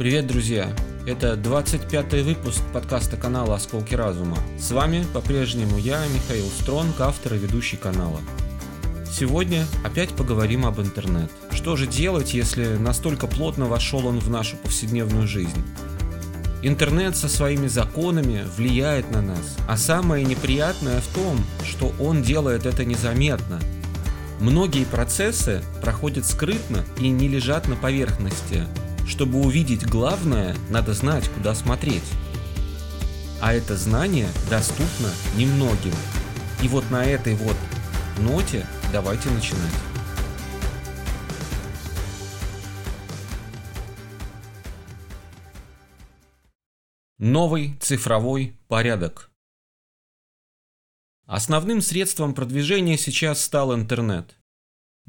Привет, друзья! Это 25-й выпуск подкаста канала «Осколки разума». С вами по-прежнему я, Михаил Стронг, автор и ведущий канала. Сегодня опять поговорим об интернет. Что же делать, если настолько плотно вошел он в нашу повседневную жизнь? Интернет со своими законами влияет на нас, а самое неприятное в том, что он делает это незаметно. Многие процессы проходят скрытно и не лежат на поверхности. Чтобы увидеть главное, надо знать, куда смотреть. А это знание доступно немногим. И вот на этой вот ноте давайте начинать. Новый цифровой порядок. Основным средством продвижения сейчас стал интернет.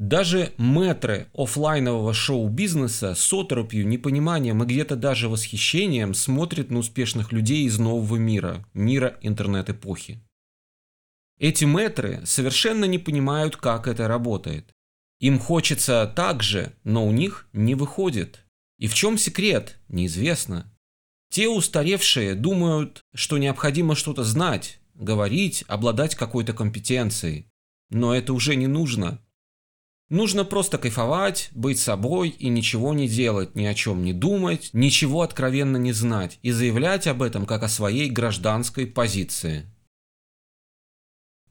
Даже мэтры офлайнового шоу-бизнеса с оторопью, непониманием и где-то даже восхищением смотрят на успешных людей из нового мира, мира интернет-эпохи. Эти мэтры совершенно не понимают, как это работает. Им хочется так же, но у них не выходит. И в чем секрет, неизвестно. Те устаревшие думают, что необходимо что-то знать, говорить, обладать какой-то компетенцией. Но это уже не нужно. Нужно просто кайфовать, быть собой и ничего не делать, ни о чем не думать, ничего откровенно не знать и заявлять об этом как о своей гражданской позиции.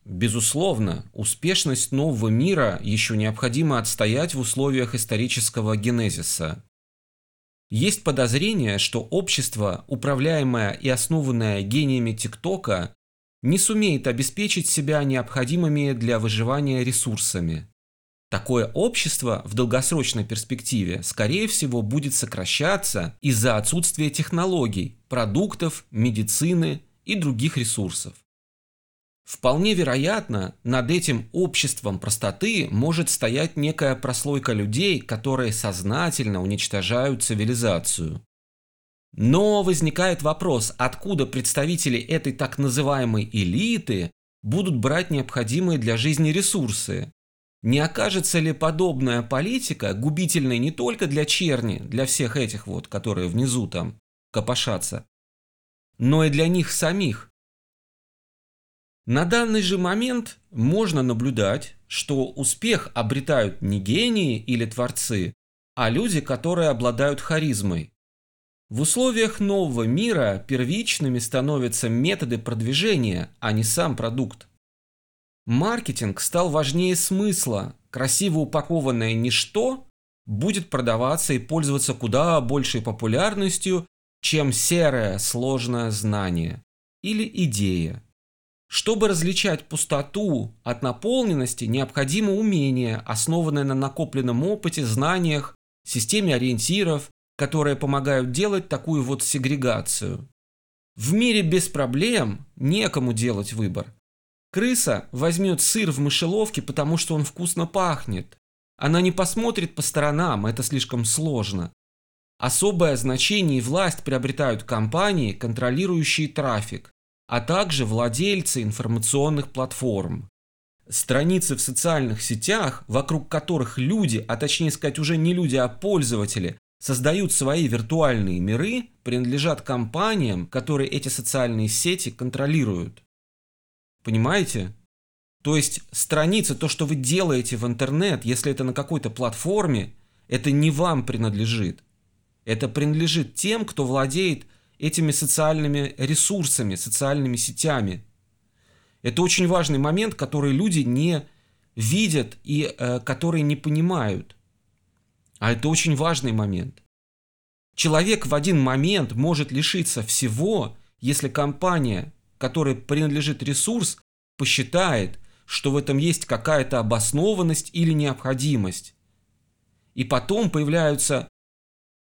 Безусловно, успешность нового мира еще необходимо отстоять в условиях исторического генезиса. Есть подозрение, что общество, управляемое и основанное гениями ТикТока, не сумеет обеспечить себя необходимыми для выживания ресурсами. Такое общество в долгосрочной перспективе, скорее всего, будет сокращаться из-за отсутствия технологий, продуктов, медицины и других ресурсов. Вполне вероятно, над этим обществом простоты может стоять некая прослойка людей, которые сознательно уничтожают цивилизацию. Но возникает вопрос, откуда представители этой так называемой элиты будут брать необходимые для жизни ресурсы. Не окажется ли подобная политика губительной не только для черни, для всех этих вот, которые внизу там копошатся, но и для них самих? На данный же момент можно наблюдать, что успех обретают не гении или творцы, а люди, которые обладают харизмой. В условиях нового мира первичными становятся методы продвижения, а не сам продукт. Маркетинг стал важнее смысла. Красиво упакованное ничто будет продаваться и пользоваться куда большей популярностью, чем серое сложное знание или идея. Чтобы различать пустоту от наполненности, необходимо умение, основанное на накопленном опыте, знаниях, системе ориентиров, которые помогают делать такую вот сегрегацию. В мире без проблем некому делать выбор. Крыса возьмет сыр в мышеловке, потому что он вкусно пахнет. Она не посмотрит по сторонам, это слишком сложно. Особое значение и власть приобретают компании, контролирующие трафик а также владельцы информационных платформ. Страницы в социальных сетях, вокруг которых люди, а точнее сказать уже не люди, а пользователи, создают свои виртуальные миры, принадлежат компаниям, которые эти социальные сети контролируют. Понимаете? То есть страница, то, что вы делаете в интернет, если это на какой-то платформе, это не вам принадлежит. Это принадлежит тем, кто владеет этими социальными ресурсами, социальными сетями. Это очень важный момент, который люди не видят и э, которые не понимают. А это очень важный момент. Человек в один момент может лишиться всего, если компания, которой принадлежит ресурс, посчитает, что в этом есть какая-то обоснованность или необходимость. И потом появляются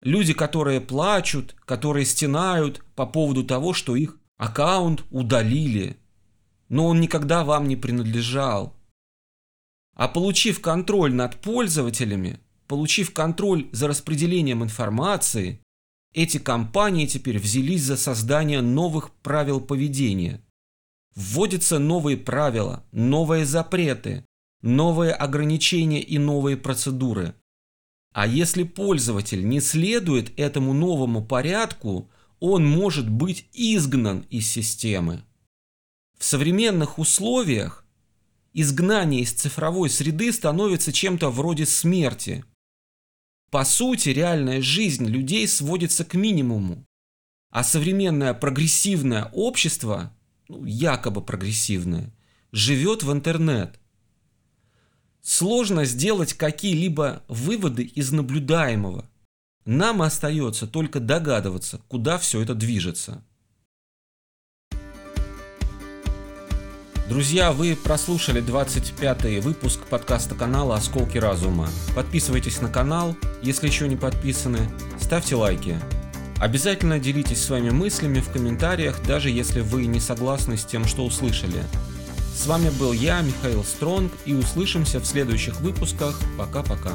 Люди, которые плачут, которые стенают по поводу того, что их аккаунт удалили. Но он никогда вам не принадлежал. А получив контроль над пользователями, получив контроль за распределением информации, эти компании теперь взялись за создание новых правил поведения. Вводятся новые правила, новые запреты, новые ограничения и новые процедуры. А если пользователь не следует этому новому порядку, он может быть изгнан из системы. В современных условиях изгнание из цифровой среды становится чем-то вроде смерти. По сути, реальная жизнь людей сводится к минимуму, а современное прогрессивное общество, ну, якобы прогрессивное, живет в интернет. Сложно сделать какие-либо выводы из наблюдаемого. Нам остается только догадываться, куда все это движется. Друзья, вы прослушали 25-й выпуск подкаста канала «Осколки разума». Подписывайтесь на канал, если еще не подписаны, ставьте лайки. Обязательно делитесь своими мыслями в комментариях, даже если вы не согласны с тем, что услышали. С вами был я, Михаил Стронг, и услышимся в следующих выпусках. Пока-пока.